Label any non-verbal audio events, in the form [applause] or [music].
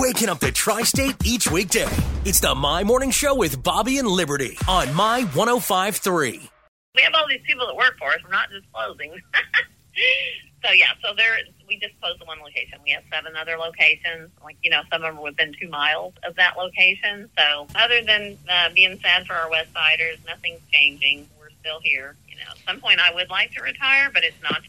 waking up the tri state each weekday. It's the My Morning Show with Bobby and Liberty on My 1053. We have all these people that work for us. We're not disclosing. [laughs] so, yeah, so there, we just closed the one location. We have seven other locations. Like, you know, some of them are within two miles of that location. So, other than uh, being sad for our West Siders, nothing's changing. We're still here. You know, at some point I would like to retire, but it's not.